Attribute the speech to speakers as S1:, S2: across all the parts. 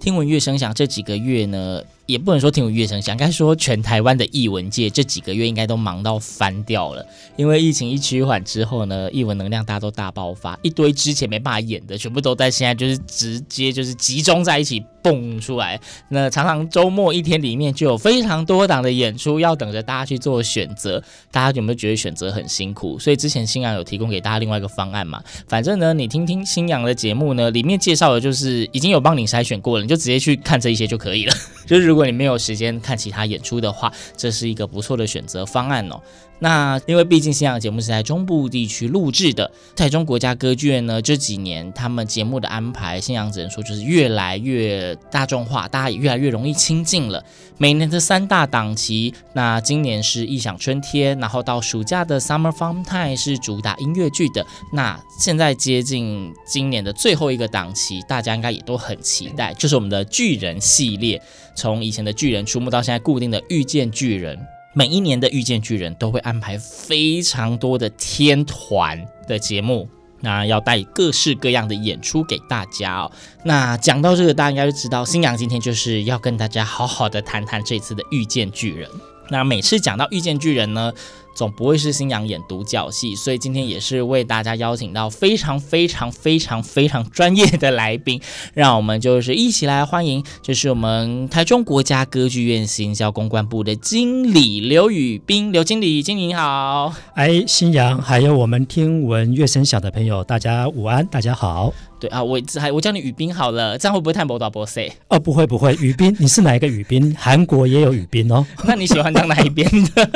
S1: 听闻乐声响这几个月呢，也不能说听闻乐声响，应该说全台湾的艺文界这几个月应该都忙到翻掉了。因为疫情一趋缓之后呢，艺文能量大家都大爆发，一堆之前没办法演的，全部都在现在就是直接就是集中在一起蹦出来。那常常周末一天里面就有非常多档的演出要等着大家去做选择。大家有没有觉得选择很辛苦？所以之前新阳有提供给大家另外一个方案嘛？反正呢，你听听新阳的节目呢，里面介绍的就是已经有帮你筛选过了，你就直接去看这一些就可以了。就是如果如果你没有时间看其他演出的话，这是一个不错的选择方案哦。那因为毕竟星阳的节目是在中部地区录制的，台中国家歌剧院呢这几年他们节目的安排，星阳只能说就是越来越大众化，大家也越来越容易亲近了。每年的三大档期，那今年是异想春天，然后到暑假的 Summer Fun Time 是主打音乐剧的。那现在接近今年的最后一个档期，大家应该也都很期待，就是我们的巨人系列，从以前的巨人出没到现在固定的遇见巨人。每一年的遇见巨人都会安排非常多的天团的节目，那要带各式各样的演出给大家哦。那讲到这个，大家应该就知道，新阳今天就是要跟大家好好的谈谈这次的遇见巨人。那每次讲到遇见巨人呢，总不会是新阳演独角戏，所以今天也是为大家邀请到非常非常非常非常专业的来宾，让我们就是一起来欢迎，就是我们台中国家歌剧院行销公关部的经理刘宇斌，刘经理，经理你好。
S2: 哎，新阳，还有我们听闻乐声响的朋友，大家午安，大家好。
S1: 对啊，我还我叫你宇斌好了，这样会不会太某导播 say？
S2: 哦，不会不会，宇斌，你是哪一个宇斌？韩国也有宇斌哦。
S1: 那你喜欢当哪一边的？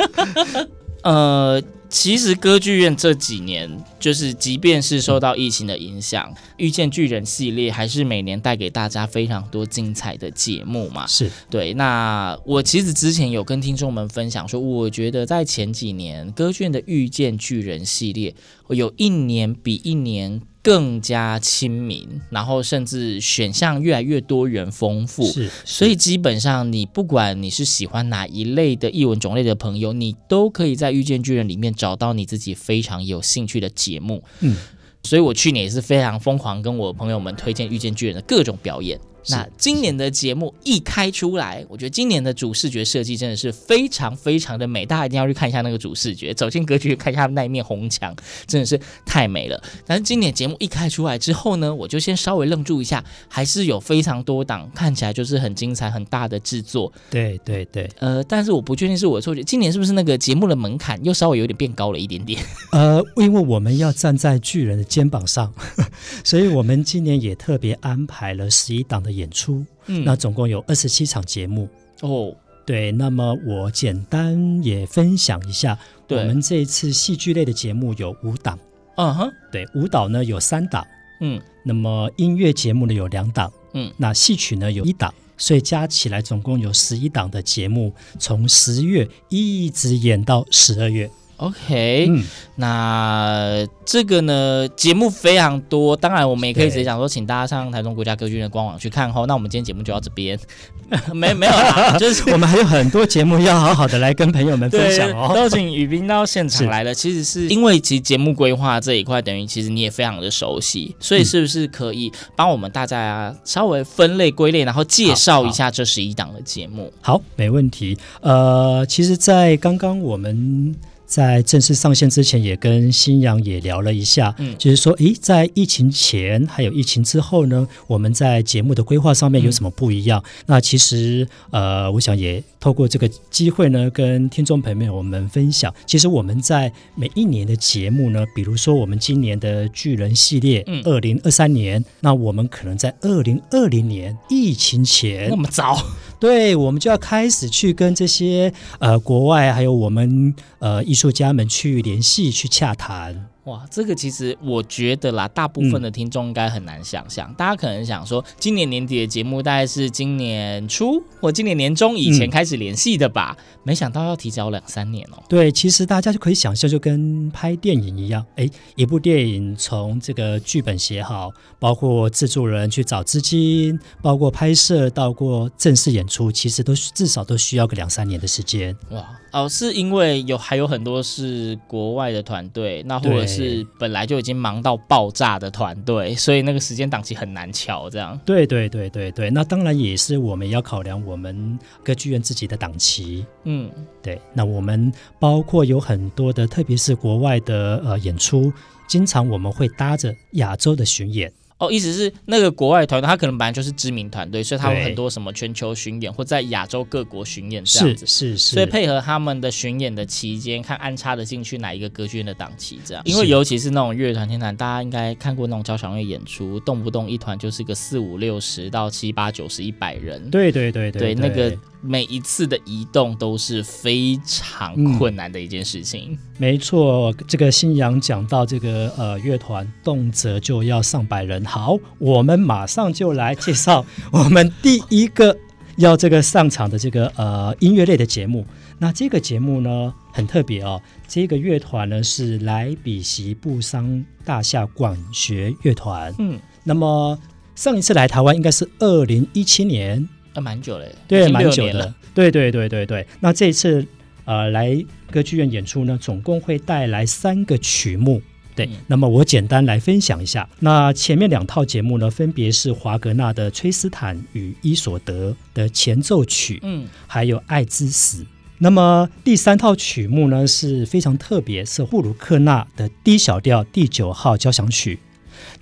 S1: 呃，其实歌剧院这几年，就是即便是受到疫情的影响，遇见巨人系列还是每年带给大家非常多精彩的节目嘛。
S2: 是
S1: 对。那我其实之前有跟听众们分享说，我觉得在前几年歌剧院的遇见巨人系列，有一年比一年更加亲民，然后甚至选项越来越多元丰富。
S2: 是，
S1: 所以基本上你不管你是喜欢哪一类的译文种类的朋友，你都可以在遇见巨人里面找到你自己非常有兴趣的节目。
S2: 嗯，
S1: 所以我去年也是非常疯狂跟我朋友们推荐遇见巨人的各种表演。那今年的节目一开出来，我觉得今年的主视觉设计真的是非常非常的美，大家一定要去看一下那个主视觉，走进格局看一下那一面红墙，真的是太美了。但是今年节目一开出来之后呢，我就先稍微愣住一下，还是有非常多档看起来就是很精彩、很大的制作。
S2: 对对对，
S1: 呃，但是我不确定是我的错觉，今年是不是那个节目的门槛又稍微有点变高了一点点？
S2: 呃，因为我们要站在巨人的肩膀上，所以我们今年也特别安排了十一档的演出，
S1: 嗯，
S2: 那总共有二十七场节目。
S1: 哦。
S2: 对，那么我简单也分享一下，
S1: 对。
S2: 我们这一次戏剧类的节目有五档，
S1: 嗯哼，
S2: 对，舞蹈呢有三档，
S1: 嗯。
S2: 那么音乐节目呢有两档，
S1: 嗯，
S2: 那戏曲呢有一档，所以加起来总共有十一档的节目，从十月一直演到十二月。
S1: ，OK，
S2: 嗯，
S1: 那这个呢节目非常多，当然我们也可以直接讲说，请大家上台中国家歌剧院的官网去看齁。那我们今天节目就到这边，没没有啦，就是
S2: 我们还有很多节目要好好的来跟朋友们分享哦。
S1: 都请宇斌到现场来了，其实是因为其实节目规划这一块，等于其实你也非常的熟悉，所以是不是可以帮我们大家稍微分类归类，然后介绍一下这十一档的节目？
S2: 好，没问题。呃，其实，在刚刚我们。在正式上线之前，也跟新阳也聊了一下，嗯，就是说，诶，在疫情前还有疫情之后呢，我们在节目的规划上面有什么不一样？嗯、那其实，呃，我想也透过这个机会呢，跟听众朋友们我们分享，其实我们在每一年的节目呢，比如说我们今年的巨人系列，嗯，二零二三年，那我们可能在二零二零年疫情前
S1: 那么早。
S2: 对，我们就要开始去跟这些呃国外还有我们呃艺术家们去联系、去洽谈。
S1: 哇，这个其实我觉得啦，大部分的听众应该很难想象。嗯、大家可能想说，今年年底的节目大概是今年初或今年年中以前开始联系的吧？嗯、没想到要提早两三年哦。
S2: 对，其实大家就可以想象，就跟拍电影一样，哎，一部电影从这个剧本写好，包括制作人去找资金，包括拍摄到过正式演出，其实都至少都需要个两三年的时间。
S1: 哇，哦，是因为有还有很多是国外的团队，那或者是。是本来就已经忙到爆炸的团队，所以那个时间档期很难瞧。这样，
S2: 对对对对对，那当然也是我们要考量我们歌剧院自己的档期。嗯，对，那我们包括有很多的，特别是国外的呃演出，经常我们会搭着亚洲的巡演。
S1: 哦，意思是那个国外团队，他可能本来就是知名团队，所以他有很多什么全球巡演或在亚洲各国巡演这样子，
S2: 是是是。
S1: 所以配合他们的巡演的期间，看安插的进去哪一个歌剧院的档期这样。因为尤其是那种乐团天团，大家应该看过那种交响乐演出，动不动一团就是个四五六十到七八九十一百人。
S2: 对对对对，对，
S1: 对，那个。每一次的移动都是非常困难的一件事情。
S2: 嗯、没错，这个新阳讲到这个呃乐团，动辄就要上百人。好，我们马上就来介绍 我们第一个要这个上场的这个呃音乐类的节目。那这个节目呢很特别哦，这个乐团呢是莱比锡布商大厦管弦乐团。嗯，那么上一次来台湾应该是二零一七年。
S1: 那蛮久了，
S2: 对，蛮久的，对对对对对。那这一次呃来歌剧院演出呢，总共会带来三个曲目，对。嗯、那么我简单来分享一下。那前面两套节目呢，分别是华格纳的《崔斯坦与伊索德》的前奏曲，嗯，还有《爱之死》。那么第三套曲目呢是非常特别，是布鲁克纳的 D 小调第九号交响曲。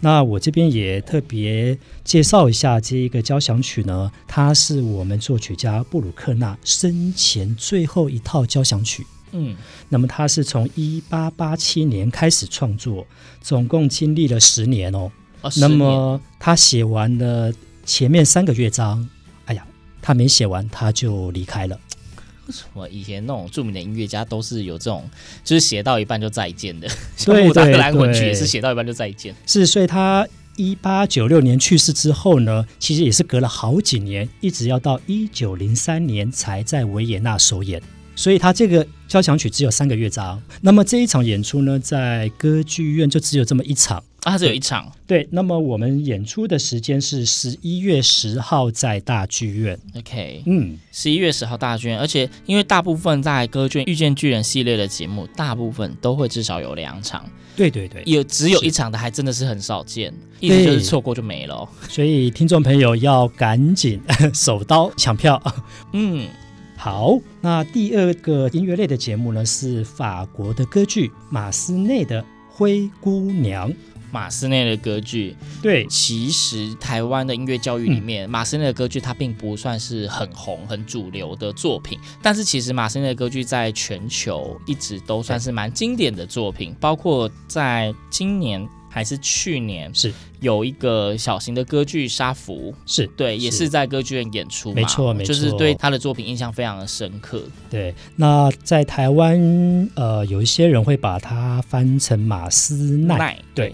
S2: 那我这边也特别介绍一下这一个交响曲呢，它是我们作曲家布鲁克纳生前最后一套交响曲。嗯，那么他是从一八八七年开始创作，总共经历了十年哦。那么他写完了前面三个乐章，哎呀，他没写完他就离开了。
S1: 为什么以前那种著名的音乐家都是有这种，就是写到一半就再见的？
S2: 对对对，
S1: 莫扎特混曲也是写到一半就再见。
S2: 是，所以他一八九六年去世之后呢，其实也是隔了好几年，一直要到一九零三年才在维也纳首演。所以他这个交响曲只有三个乐章。那么这一场演出呢，在歌剧院就只有这么一场。
S1: 啊，它只有一场。
S2: 对，那么我们演出的时间是十一月十号在大剧院。
S1: OK，嗯，十一月十号大剧院，而且因为大部分在歌剧院遇见巨人系列的节目，大部分都会至少有两场。
S2: 对对对，
S1: 有只有一场的还真的是很少见，意思就是错过就没了。
S2: 所以听众朋友要赶紧 手刀抢票。嗯，好，那第二个音乐类的节目呢，是法国的歌剧马斯内的《灰姑娘》。
S1: 马斯内的歌剧，
S2: 对，
S1: 其实台湾的音乐教育里面，嗯、马斯内的歌剧它并不算是很红、很主流的作品，但是其实马斯内的歌剧在全球一直都算是蛮经典的作品，包括在今年还是去年是。有一个小型的歌剧《沙福》，
S2: 是
S1: 对，也是。在歌剧院演出，
S2: 没错，没错，
S1: 就是对他的作品印象非常的深刻。
S2: 对，那在台湾，呃，有一些人会把它翻成马斯奈，奈对。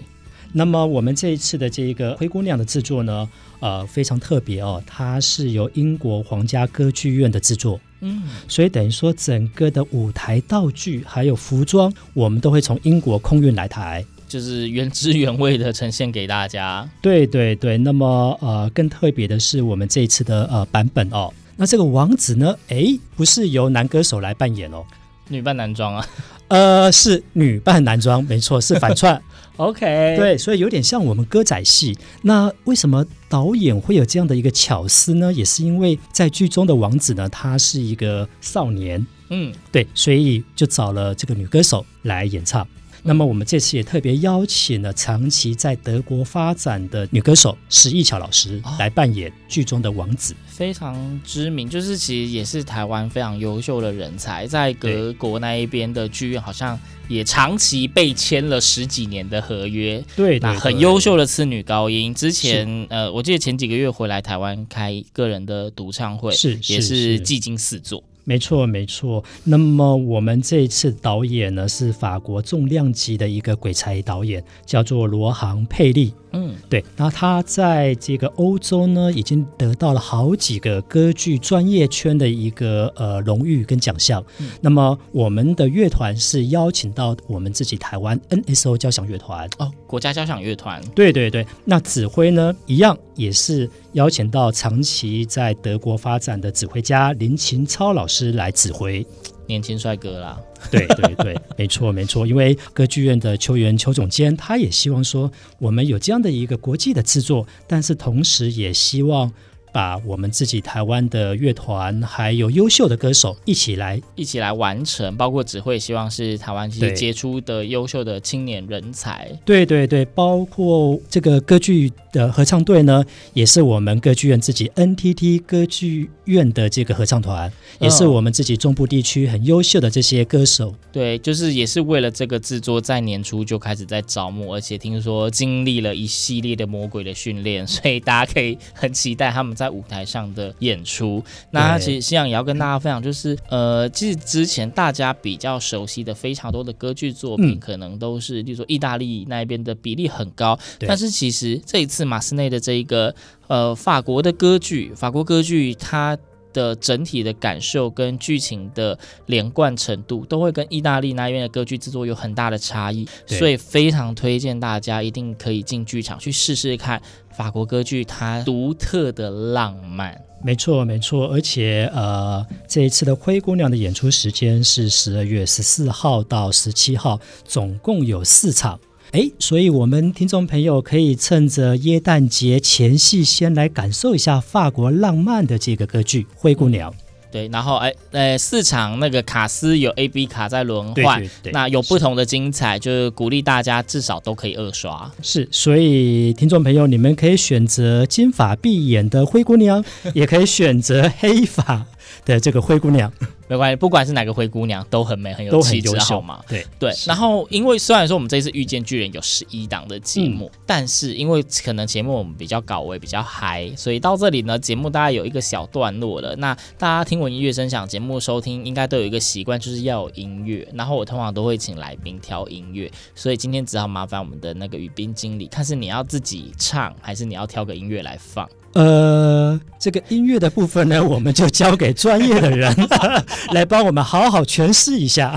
S2: 那么我们这一次的这一个灰姑娘的制作呢，呃，非常特别哦，它是由英国皇家歌剧院的制作，嗯，所以等于说整个的舞台道具还有服装，我们都会从英国空运来台，
S1: 就是原汁原味的呈现给大家。
S2: 对对对，那么呃，更特别的是我们这一次的呃版本哦，那这个王子呢，诶，不是由男歌手来扮演哦，
S1: 女扮男装啊。
S2: 呃，是女扮男装，没错，是反串。
S1: OK，
S2: 对，所以有点像我们歌仔戏。那为什么导演会有这样的一个巧思呢？也是因为在剧中的王子呢，他是一个少年，
S1: 嗯，
S2: 对，所以就找了这个女歌手来演唱。那么我们这次也特别邀请了长期在德国发展的女歌手石艺巧老师来扮演剧中的王子，
S1: 非常知名，就是其实也是台湾非常优秀的人才，在德国那一边的剧院好像也长期被签了十几年的合约，
S2: 对，
S1: 那很优秀的次女高音，之前呃，我记得前几个月回来台湾开个人的独唱会，
S2: 是
S1: 也是。技惊四座。
S2: 没错，没错。那么我们这一次导演呢，是法国重量级的一个鬼才导演，叫做罗航·佩利。嗯，对。那他在这个欧洲呢，已经得到了好几个歌剧专业圈的一个呃荣誉跟奖项。嗯、那么我们的乐团是邀请到我们自己台湾 NSO 交响乐团
S1: 哦，国家交响乐团。
S2: 对对对。那指挥呢，一样也是邀请到长期在德国发展的指挥家林琴超老师来指挥。
S1: 年轻帅哥啦，
S2: 对对对，没错没错，因为歌剧院的邱元邱总监，他也希望说，我们有这样的一个国际的制作，但是同时也希望。把我们自己台湾的乐团还有优秀的歌手一起来
S1: 一起来完成，包括指挥，希望是台湾这些杰出的优秀的青年人才。
S2: 对对对，包括这个歌剧的合唱队呢，也是我们歌剧院自己 NTT 歌剧院的这个合唱团，也是我们自己中部地区很优秀的这些歌手。
S1: 对，就是也是为了这个制作，在年初就开始在招募，而且听说经历了一系列的魔鬼的训练，所以大家可以很期待他们。在舞台上的演出，那其实希望也要跟大家分享，就是呃，其实之前大家比较熟悉的非常多的歌剧作品，嗯、可能都是，例如说意大利那边的比例很高，但是其实这一次马斯内的这一个呃法国的歌剧，法国歌剧它的整体的感受跟剧情的连贯程度，都会跟意大利那边的歌剧制作有很大的差异，所以非常推荐大家一定可以进剧场去试试看。法国歌剧它独特的浪漫，
S2: 没错没错，而且呃，这一次的灰姑娘的演出时间是十二月十四号到十七号，总共有四场，哎，所以我们听众朋友可以趁着耶诞节前夕，先来感受一下法国浪漫的这个歌剧《灰姑娘》。
S1: 对，然后哎，呃，四场那个卡司有 A、B 卡在轮换，那有不同的精彩，就是鼓励大家至少都可以二刷。
S2: 是，所以听众朋友，你们可以选择金发碧眼的灰姑娘，也可以选择黑发的这个灰姑娘。
S1: 没关系，不管是哪个灰姑娘都很美，很有气质，好吗？
S2: 对
S1: 对。然后，因为虽然说我们这一次遇见巨人有十一档的节目，嗯、但是因为可能节目我们比较搞味，比较嗨，所以到这里呢，节目大概有一个小段落了。那大家听闻音乐声响节目收听，应该都有一个习惯，就是要有音乐。然后我通常都会请来宾挑音乐，所以今天只好麻烦我们的那个语宾经理，看是你要自己唱，还是你要挑个音乐来放。
S2: 呃，这个音乐的部分呢，我们就交给专业的人 来帮我们好好诠释一下。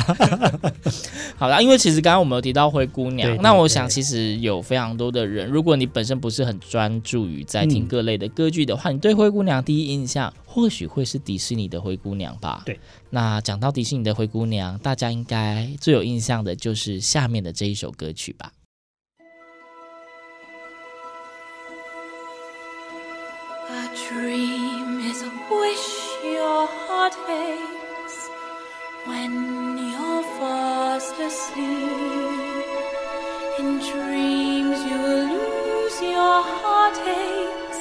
S1: 好啦，因为其实刚刚我们有提到灰姑娘，对对对，那我想其实有非常多的人，如果你本身不是很专注于在听各类的歌剧的话，嗯、你对灰姑娘第一印象或许会是迪士尼的灰姑娘吧？
S2: 对。
S1: 那讲到迪士尼的灰姑娘，大家应该最有印象的就是下面的这一首歌曲吧。
S3: Dream is a wish your heart aches when you're fast asleep. In dreams you will lose your heartaches.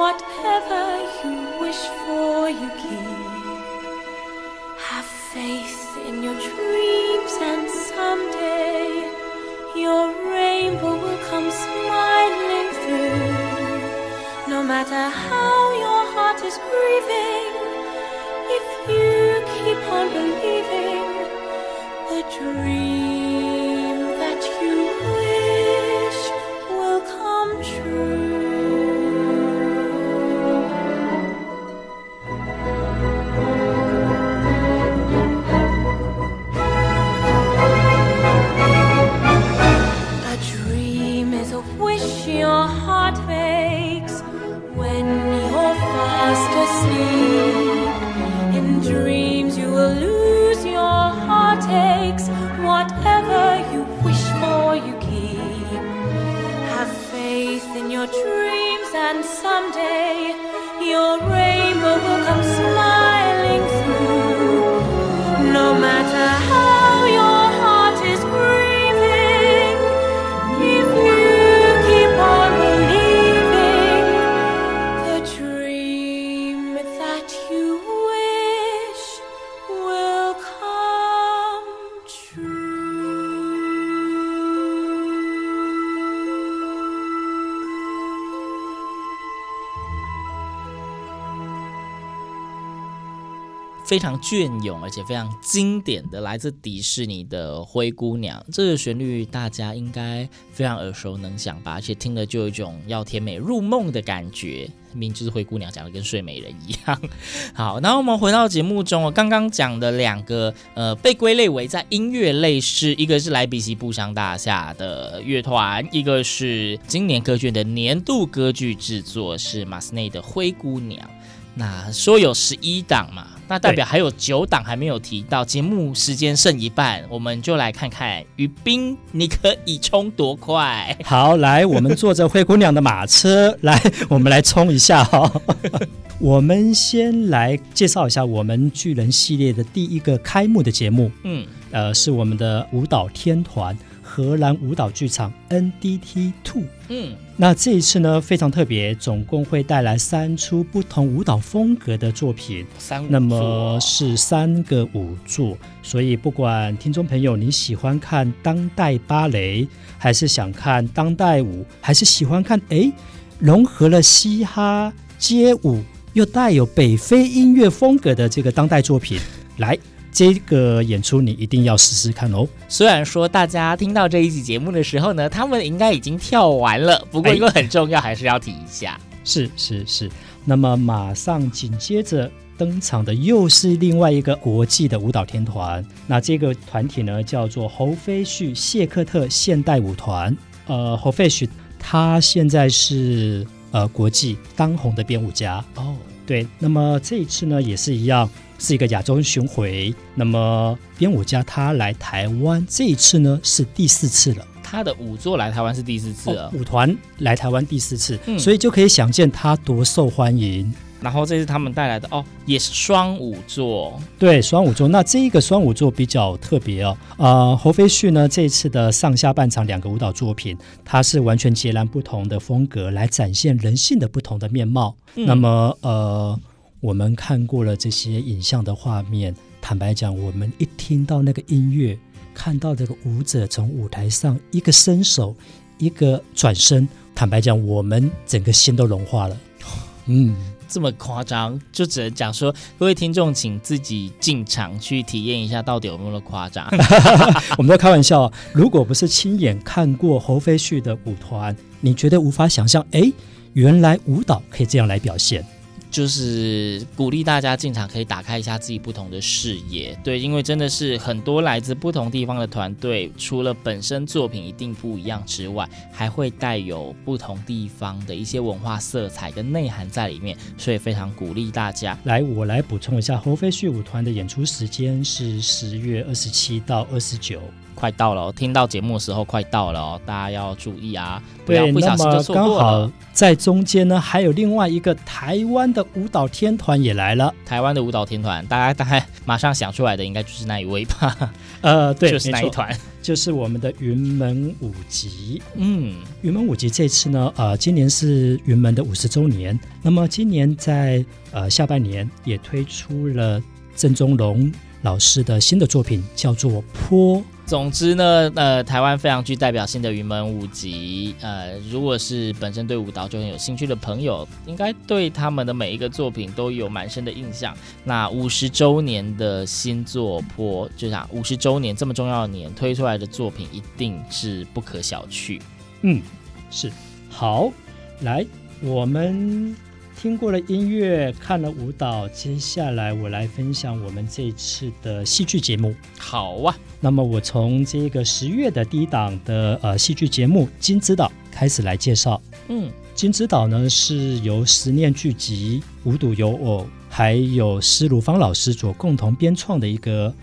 S3: Whatever you wish for, you keep. Have faith in your dreams, and someday your rainbow will come smiling matter how your heart is grieving, if you keep on believing the dream that you wish will come true. A dream is a wish your heart asleep. In dreams you will lose your heartaches. Whatever you wish for, you keep. Have faith in your dreams, and someday
S1: 非常隽永而且非常经典的来自迪士尼的《灰姑娘》。这个旋律大家应该非常耳熟能详吧？而且听了就有一种要甜美入梦的感觉。明明就是灰姑娘讲的跟睡美人一样。好，那我们回到节目中，我刚刚讲的两个呃被归类为在音乐类是，一个是莱比锡布商大厦的乐团，一个是今年歌剧的年度歌剧制作是马斯内的《灰姑娘》。那说有十一档嘛，那代表还有九档还没有提到。节目时间剩一半，我们就来看看于斌，你可以冲多快？
S2: 好，来，我们坐着灰姑娘的马车，来，我们来冲一下哈、哦。我们先来介绍一下我们巨人系列的第一个开幕的节目，嗯，呃，是我们的舞蹈天团。荷兰舞蹈剧场 NDT Two，嗯，那这一次呢非常特别，总共会带来三出不同舞蹈风格的作品，
S1: 三
S2: 那么是三个舞作，所以不管听众朋友你喜欢看当代芭蕾，还是想看当代舞，还是喜欢看哎融合了嘻哈街舞又带有北非音乐风格的这个当代作品，来。这个演出你一定要试试看哦。
S1: 虽然说大家听到这一集节目的时候呢，他们应该已经跳完了，不过因为很重要，还是要提一下。
S2: 是是是。那么马上紧接着登场的又是另外一个国际的舞蹈天团，那这个团体呢叫做侯飞旭谢克特现代舞团。呃，侯飞旭他现在是呃国际当红的编舞家哦。对，那么这一次呢也是一样。是一个亚洲巡回，那么编舞家他来台湾这一次呢是第四次了。
S1: 他的舞作来台湾是第四次了，
S2: 哦、舞团来台湾第四次，嗯、所以就可以想见他多受欢迎。
S1: 然后这是他们带来的哦，也是双舞座，
S2: 对，双舞座。那这一个双舞座比较特别哦，呃，侯飞旭呢这一次的上下半场两个舞蹈作品，它是完全截然不同的风格来展现人性的不同的面貌。嗯、那么呃。我们看过了这些影像的画面，坦白讲，我们一听到那个音乐，看到这个舞者从舞台上一个伸手，一个转身，坦白讲，我们整个心都融化了。
S1: 嗯，这么夸张，就只能讲说，各位听众，请自己进场去体验一下，到底有没有夸张？
S2: 我们在开玩笑，如果不是亲眼看过侯飞旭的舞团，你觉得无法想象，哎，原来舞蹈可以这样来表现。
S1: 就是鼓励大家进场，可以打开一下自己不同的视野。对，因为真的是很多来自不同地方的团队，除了本身作品一定不一样之外，还会带有不同地方的一些文化色彩跟内涵在里面，所以非常鼓励大家。
S2: 来，我来补充一下，侯飞旭舞团的演出时间是十月二十七到二十九。
S1: 快到了，听到节目的时候快到了哦，大家要注意啊，不要不小心就错过了。
S2: 在中间呢，还有另外一个台湾的舞蹈天团也来了。
S1: 台湾的舞蹈天团，大家大概马上想出来的应该就是那一位吧？
S2: 呃，对，
S1: 就是那一团，
S2: 就是我们的云门舞集。嗯，云门舞集这次呢，呃，今年是云门的五十周年。那么今年在呃下半年也推出了郑宗龙老师的新的作品，叫做《坡》。
S1: 总之呢，呃，台湾非常具代表性的云门舞集，呃，如果是本身对舞蹈就很有兴趣的朋友，应该对他们的每一个作品都有蛮深的印象。那五十周年的新作坡，就像五十周年这么重要的年推出来的作品，一定是不可小觑。
S2: 嗯，是。好，来我们。听过了音乐，看了舞蹈，接下来我来分享我们这次的戏剧节目。
S1: 好啊，
S2: 那么我从这个十月的第一档的呃戏剧节目《金枝岛》开始来介绍。嗯，《金枝岛》呢是由十念剧集无独有偶，还有施如芳老师所共同编创的一个，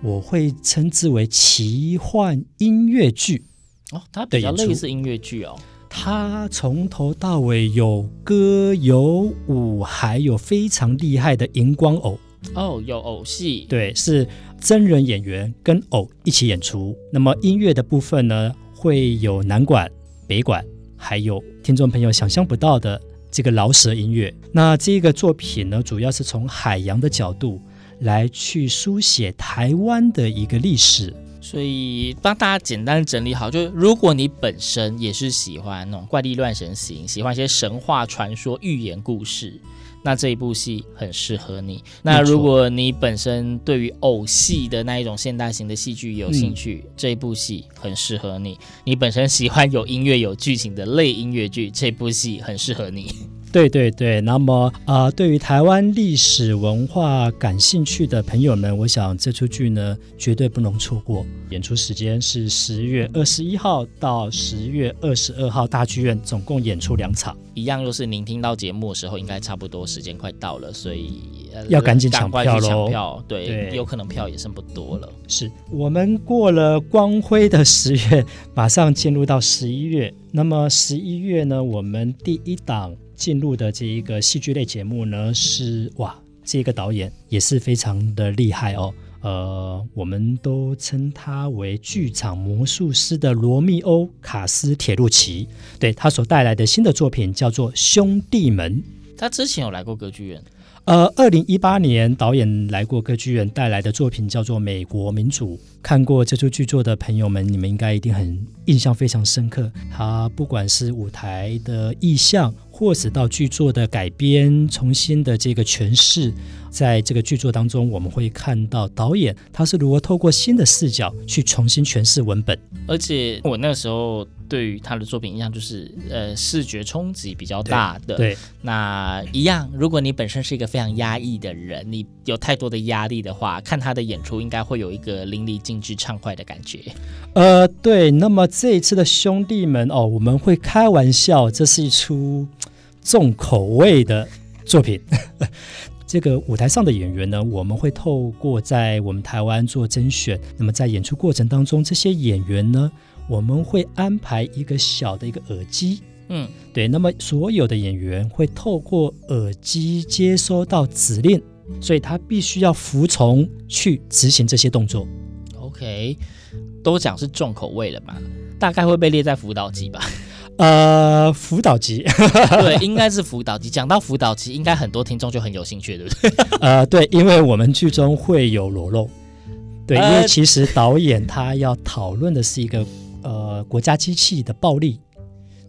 S2: 我会称之为奇幻音乐剧。
S1: 哦，它比较类似音乐剧哦。
S2: 他从头到尾有歌有舞，还有非常厉害的荧光偶
S1: 哦，有偶戏，
S2: 对，是真人演员跟偶一起演出。那么音乐的部分呢，会有南管、北管，还有听众朋友想象不到的这个饶舌音乐。那这个作品呢，主要是从海洋的角度来去书写台湾的一个历史。
S1: 所以帮大家简单整理好，就是如果你本身也是喜欢那种怪力乱神型，喜欢一些神话传说、寓言故事，那这一部戏很适合你。那如果你本身对于偶戏的那一种现代型的戏剧有兴趣，嗯、这一部戏很适合你。你本身喜欢有音乐、有剧情的类音乐剧，这部戏很适合你。
S2: 对对对，那么啊、呃，对于台湾历史文化感兴趣的朋友们，我想这出剧呢绝对不能错过。演出时间是十月二十一号到十月二十二号，大剧院总共演出两场。
S1: 一样，就是您听到节目的时候，应该差不多时间快到了，所以
S2: 要赶紧抢票喽。
S1: 抢票，对，
S2: 对，
S1: 有可能票也剩不多了。
S2: 是我们过了光辉的十月，马上进入到十一月。那么十一月呢，我们第一档。进入的这一个戏剧类节目呢，是哇，这个导演也是非常的厉害哦。呃，我们都称他为剧场魔术师的罗密欧·卡斯铁路奇。对，他所带来的新的作品叫做《兄弟们》。
S1: 他之前有来过歌剧院。
S2: 呃，二零一八年导演来过歌剧院，带来的作品叫做《美国民主》。看过这出剧作的朋友们，你们应该一定很印象非常深刻。他不管是舞台的意象，或是到剧作的改编、重新的这个诠释。在这个剧作当中，我们会看到导演他是如何透过新的视角去重新诠释文本。
S1: 而且我那时候对于他的作品印象就是，呃，视觉冲击比较大的。
S2: 对，
S1: 那一样，如果你本身是一个非常压抑的人，你有太多的压力的话，看他的演出应该会有一个淋漓尽致、畅快的感觉。
S2: 呃，对。那么这一次的兄弟们哦，我们会开玩笑，这是一出重口味的作品。这个舞台上的演员呢，我们会透过在我们台湾做甄选。那么在演出过程当中，这些演员呢，我们会安排一个小的一个耳机，嗯，对。那么所有的演员会透过耳机接收到指令，所以他必须要服从去执行这些动作。
S1: OK，都讲是重口味了嘛？大概会被列在辅导级吧。
S2: 呃，辅导级，
S1: 对，应该是辅导级。讲到辅导级，应该很多听众就很有兴趣，对不对？
S2: 呃，对，因为我们剧中会有裸露，对，因为其实导演他要讨论的是一个呃国家机器的暴力，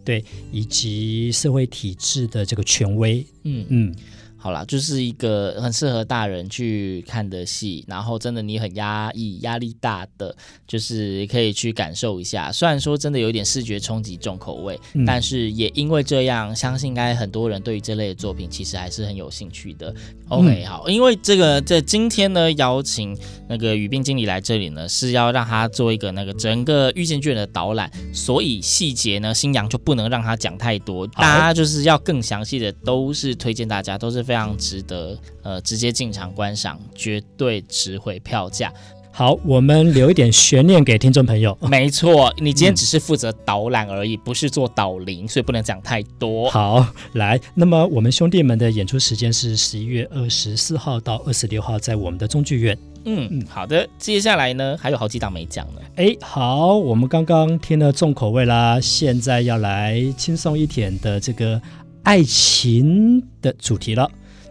S2: 对，以及社会体制的这个权威，嗯嗯。
S1: 好啦，就是一个很适合大人去看的戏，然后真的你很压抑、压力大的，就是可以去感受一下。虽然说真的有点视觉冲击、重口味，嗯、但是也因为这样，相信应该很多人对于这类的作品其实还是很有兴趣的。OK，、嗯、好，因为这个在今天呢，邀请那个语冰经理来这里呢，是要让他做一个那个整个遇见剧的导览，所以细节呢，新阳就不能让他讲太多，大家就是要更详细的，都是推荐大家都是。非常值得，呃，直接进场观赏，绝对值回票价。
S2: 好，我们留一点悬念给听众朋友。
S1: 没错，你今天只是负责导览而已，嗯、不是做导聆，所以不能讲太多。
S2: 好，来，那么我们兄弟们的演出时间是十一月二十四号到二十六号，在我们的中剧院。
S1: 嗯嗯，好的。接下来呢，还有好几档没讲呢。
S2: 哎，好，我们刚刚听了重口味啦，现在要来轻松一点的这个爱情的主题了。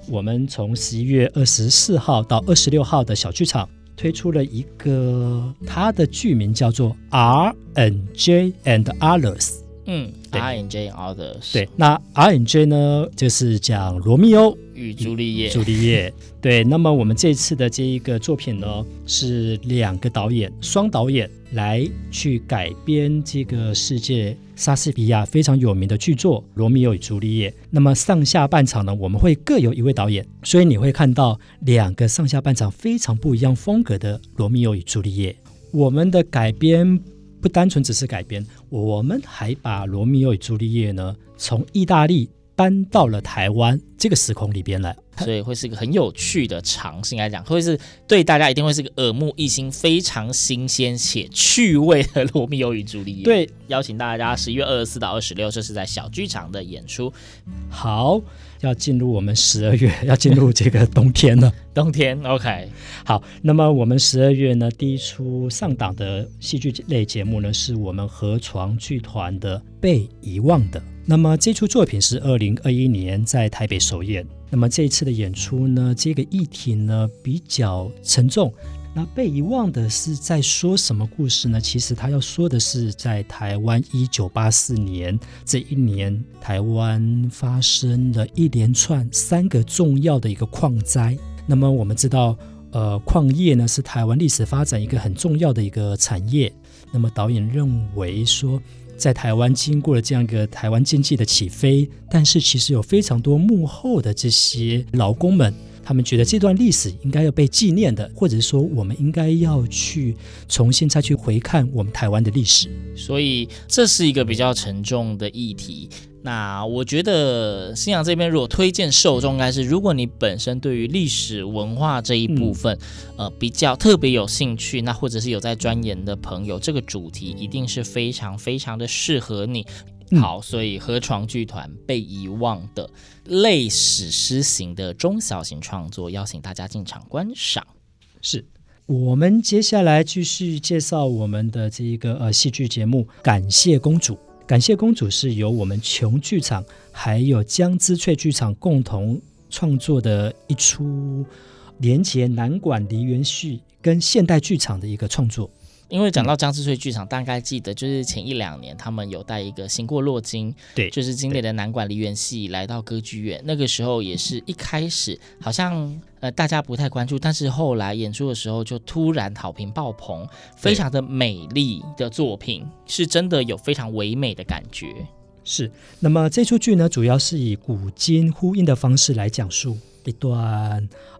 S2: 我们从十一月二十四号到二十六号的小剧场推出了一个，它的剧名叫做 R and J and Others。嗯
S1: ，R and J Others。
S2: 对，那 R and J 呢，就是讲罗密欧
S1: 与朱丽叶。
S2: 朱丽叶。对，那么我们这次的这一个作品呢，是两个导演双导演来去改编这个世界。莎士比亚非常有名的剧作《罗密欧与朱丽叶》，那么上下半场呢，我们会各有一位导演，所以你会看到两个上下半场非常不一样风格的《罗密欧与朱丽叶》。我们的改编不单纯只是改编，我们还把《罗密欧与朱丽叶》呢从意大利搬到了台湾这个时空里边来。
S1: 所以会是一个很有趣的尝试，应该讲会是对大家一定会是个耳目一新、非常新鲜且趣味的《罗密欧与朱丽叶》。
S2: 对，
S1: 邀请大家十一月二十四到二十六，这是在小剧场的演出。
S2: 好，要进入我们十二月，要进入这个冬天了。
S1: 冬天，OK。
S2: 好，那么我们十二月呢，第一出上档的戏剧类节目呢，是我们河床剧团的《被遗忘的》。那么这出作品是二零二一年在台北首演。那么这一次的演出呢，这个议题呢比较沉重。那被遗忘的是在说什么故事呢？其实他要说的是，在台湾一九八四年这一年，台湾发生了一连串三个重要的一个矿灾。那么我们知道，呃，矿业呢是台湾历史发展一个很重要的一个产业。那么导演认为说，在台湾经过了这样一个台湾经济的起飞，但是其实有非常多幕后的这些劳工们。他们觉得这段历史应该要被纪念的，或者说我们应该要去重新再去回看我们台湾的历史。
S1: 所以这是一个比较沉重的议题。那我觉得新阳这边如果推荐受众，应该是如果你本身对于历史文化这一部分，嗯、呃比较特别有兴趣，那或者是有在钻研的朋友，这个主题一定是非常非常的适合你。好，所以河床剧团被遗忘的类史诗型的中小型创作，邀请大家进场观赏。
S2: 是我们接下来继续介绍我们的这一个呃戏剧节目《感谢公主》。《感谢公主》是由我们琼剧场还有江之翠剧场共同创作的一出连接南管梨园戏跟现代剧场的一个创作。
S1: 因为讲到江之翠剧场，大概记得就是前一两年他们有带一个《行过洛金》，
S2: 对，
S1: 就是经典的南管梨园戏来到歌剧院。那个时候也是一开始好像呃大家不太关注，但是后来演出的时候就突然好评爆棚，非常的美丽的作品，是真的有非常唯美的感觉。
S2: 是，那么这出剧呢，主要是以古今呼应的方式来讲述。一段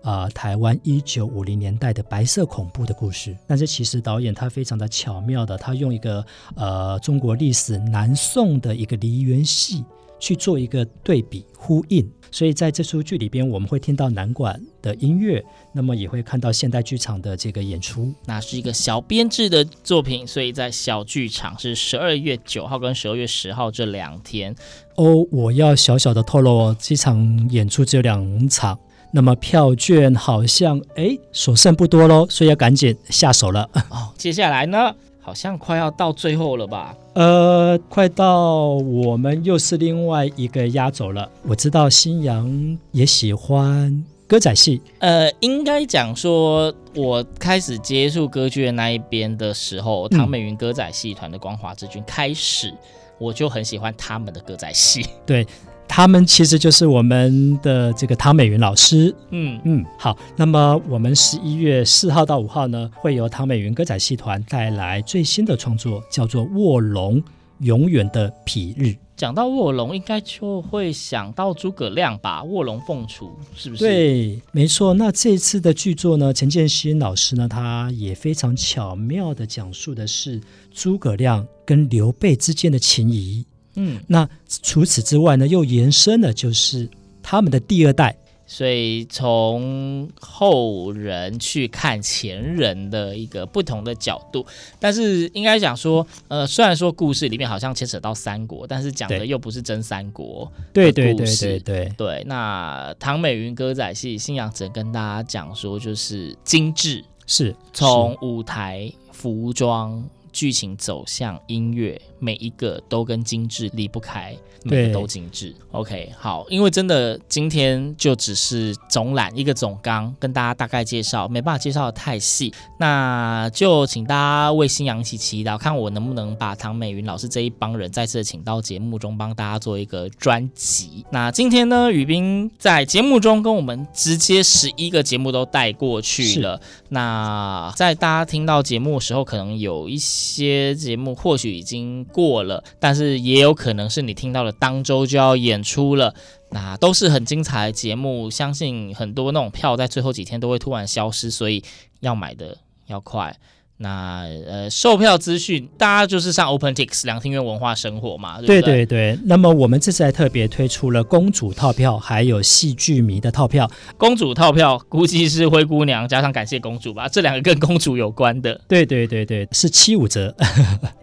S2: 啊、呃，台湾一九五零年代的白色恐怖的故事，但是其实导演他非常的巧妙的，他用一个呃中国历史南宋的一个梨园戏去做一个对比呼应，所以在这出剧里边，我们会听到南管的音乐，那么也会看到现代剧场的这个演出。
S1: 那是一个小编制的作品，所以在小剧场是十二月九号跟十二月十号这两天。
S2: 哦，我要小小的透露哦，这场演出只有两场，那么票券好像哎所剩不多喽，所以要赶紧下手了。
S1: 哦，接下来呢，好像快要到最后了吧？
S2: 呃，快到我们又是另外一个压轴了。我知道新阳也喜欢歌仔戏，
S1: 呃，应该讲说，我开始接触歌剧的那一边的时候，唐美云歌仔戏团的光华之君开始。我就很喜欢他们的歌仔戏，
S2: 对，他们其实就是我们的这个唐美云老师。
S1: 嗯
S2: 嗯，好，那么我们十一月四号到五号呢，会由唐美云歌仔戏团带来最新的创作，叫做《卧龙永远的彼日》。
S1: 讲到卧龙，应该就会想到诸葛亮吧？卧龙凤雏是不是？
S2: 对，没错。那这次的剧作呢，陈建新老师呢，他也非常巧妙的讲述的是诸葛亮跟刘备之间的情谊。
S1: 嗯，
S2: 那除此之外呢，又延伸了就是他们的第二代。
S1: 所以从后人去看前人的一个不同的角度，但是应该讲说，呃，虽然说故事里面好像牵扯到三国，但是讲的又不是真三国。
S2: 对对对对对
S1: 对。那唐美云歌仔戏，信仰只能跟大家讲说，就是精致，
S2: 是
S1: 从舞台服装。剧情走向音乐，每一个都跟精致离不开，每个都精致。OK，好，因为真的今天就只是总览一个总纲，跟大家大概介绍，没办法介绍的太细，那就请大家为新阳一起祈祷，看我能不能把唐美云老师这一帮人再次请到节目中，帮大家做一个专辑。那今天呢，雨斌在节目中跟我们直接十一个节目都带过去了。那在大家听到节目的时候，可能有一。些节目或许已经过了，但是也有可能是你听到了当周就要演出了，那都是很精彩的节目。相信很多那种票在最后几天都会突然消失，所以要买的要快。那呃，售票资讯大家就是上 OpenTix 两厅院文化生活嘛，对不对？
S2: 对对对。那么我们这次还特别推出了公主套票，还有戏剧迷的套票。
S1: 公主套票估计是灰姑娘加上感谢公主吧，这两个跟公主有关的。
S2: 对对对对，是七五折。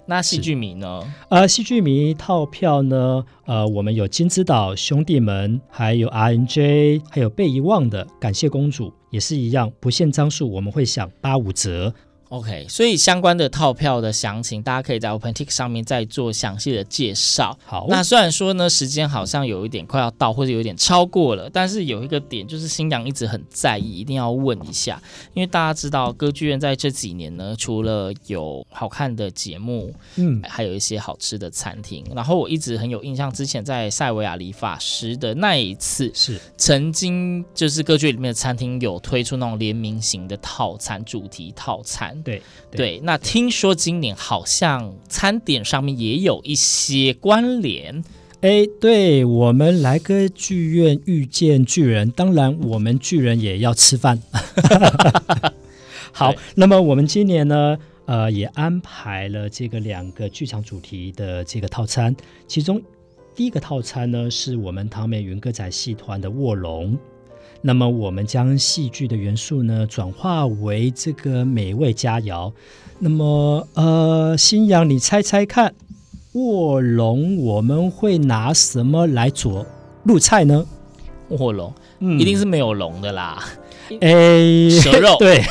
S1: 那 戏剧迷呢？
S2: 呃，戏剧迷套票呢？呃，我们有金枝岛兄弟们，还有 RNJ，还有被遗忘的感谢公主，也是一样，不限张数，我们会享八五折。
S1: OK，所以相关的套票的详情，大家可以在 OpenTix 上面再做详细的介绍。
S2: 好，
S1: 那虽然说呢，时间好像有一点快要到，或者有点超过了，但是有一个点就是新娘一直很在意，一定要问一下，因为大家知道歌剧院在这几年呢，除了有好看的节目，嗯，还有一些好吃的餐厅。然后我一直很有印象，之前在塞维亚理发师的那一次，是曾经就是歌剧里面的餐厅有推出那种联名型的套餐，主题套餐。
S2: 对对，
S1: 对，那听说今年好像餐点上面也有一些关联。
S2: 哎，对，我们来歌剧院遇见巨人，当然我们巨人也要吃饭。好，那么我们今年呢，呃，也安排了这个两个剧场主题的这个套餐，其中第一个套餐呢，是我们唐美云歌仔戏团的卧龙。那么我们将戏剧的元素呢，转化为这个美味佳肴。那么呃，新阳，你猜猜看，卧龙我们会拿什么来做入菜呢？
S1: 卧龙，嗯，一定是没有龙的啦。
S2: 哎，
S1: 蛇肉，
S2: 对，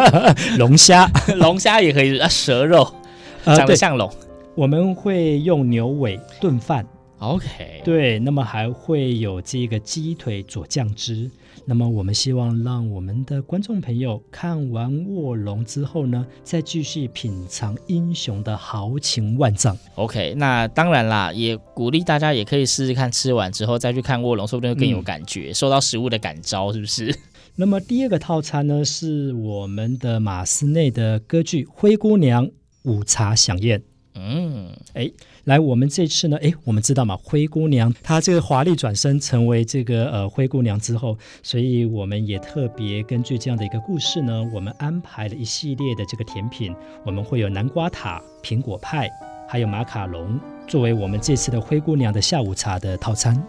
S2: 龙虾，
S1: 龙虾也可以啊。蛇肉，长得像龙。
S2: 我们会用牛尾炖饭。
S1: OK，
S2: 对，那么还会有这个鸡腿佐酱汁。那么我们希望让我们的观众朋友看完《卧龙》之后呢，再继续品尝英雄的豪情万丈。
S1: OK，那当然啦，也鼓励大家也可以试试看，吃完之后再去看《卧龙》，说不定会更有感觉，嗯、受到食物的感召，是不是？
S2: 那么第二个套餐呢，是我们的马斯内的歌剧《灰姑娘》午茶飨宴。嗯，哎。来，我们这次呢，哎，我们知道嘛，灰姑娘她这个华丽转身成为这个呃灰姑娘之后，所以我们也特别根据这样的一个故事呢，我们安排了一系列的这个甜品，我们会有南瓜塔、苹果派，还有马卡龙，作为我们这次的灰姑娘的下午茶的套餐。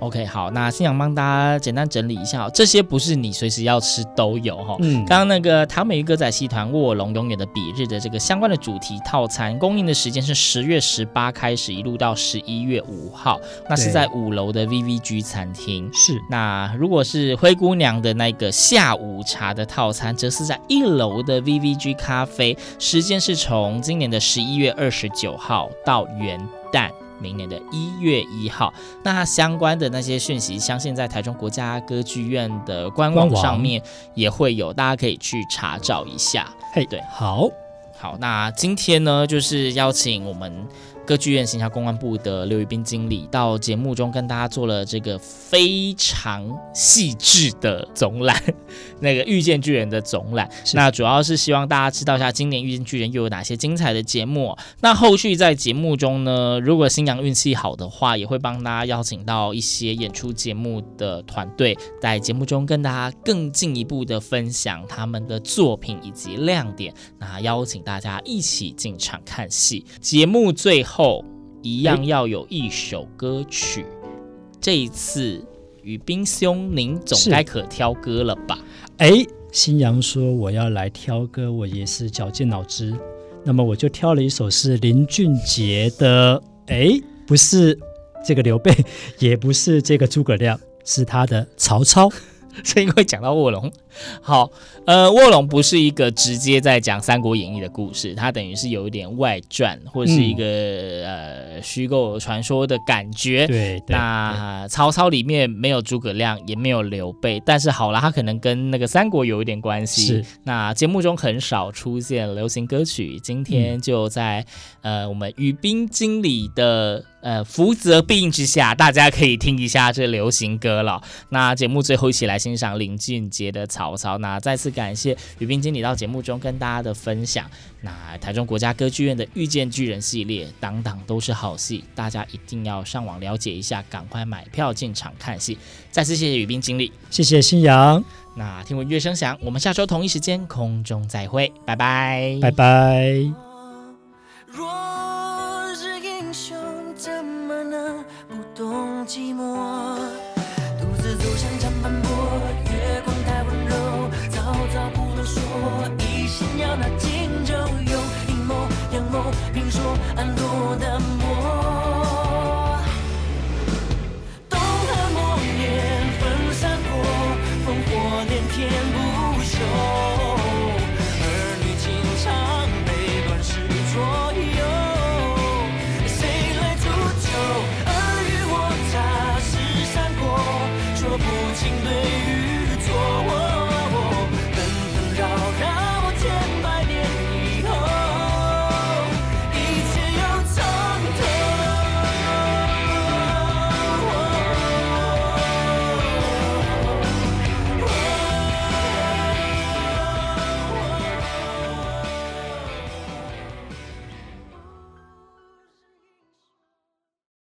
S1: OK，好，那星洋帮大家简单整理一下，这些不是你随时要吃都有哈。嗯，刚刚那个唐美玉歌仔戏团卧龙永远的彼日的这个相关的主题套餐，供应的时间是十月十八开始，一路到十一月五号，那是在五楼的 VVG 餐厅。
S2: 是，
S1: 那如果是灰姑娘的那个下午茶的套餐，则是在一楼的 VVG 咖啡，时间是从今年的十一月二十九号到元旦。明年的一月一号，那相关的那些讯息，相信在台中国家歌剧院的官网上面也会有，大家可以去查找一下。
S2: 嘿，对，好，
S1: 好，那今天呢，就是邀请我们。歌剧院行销公关部的刘宇斌经理到节目中跟大家做了这个非常细致的总览，那个遇见巨人的总览。那主要是希望大家知道一下今年遇见巨人又有哪些精彩的节目。那后续在节目中呢，如果新娘运气好的话，也会帮大家邀请到一些演出节目的团队，在节目中跟大家更进一步的分享他们的作品以及亮点。那邀请大家一起进场看戏。节目最后。后一样要有一首歌曲，欸、这一次宇彬兄，您总该可挑歌了吧？
S2: 哎，新阳说我要来挑歌，我也是绞尽脑汁，那么我就挑了一首是林俊杰的，哎，不是这个刘备，也不是这个诸葛亮，是他的曹操。
S1: 是因为讲到卧龙，好，呃，卧龙不是一个直接在讲《三国演义》的故事，它等于是有一点外传或者是一个、嗯、呃虚构传说的感觉。对，对那曹操里面没有诸葛亮，也没有刘备，但是好了，他可能跟那个三国有一点关系。是，那节目中很少出现流行歌曲，今天就在、嗯、呃我们宇彬经理的。呃，福泽必应之下，大家可以听一下这流行歌了。那节目最后一起来欣赏林俊杰的《曹操》。那再次感谢宇斌经理到节目中跟大家的分享。那台中国家歌剧院的《遇见巨人》系列，档档都是好戏，大家一定要上网了解一下，赶快买票进场看戏。再次谢谢宇斌经理，
S2: 谢谢新阳。
S1: 那听闻乐声响，我们下周同一时间空中再会，拜拜，
S2: 拜拜。
S3: 天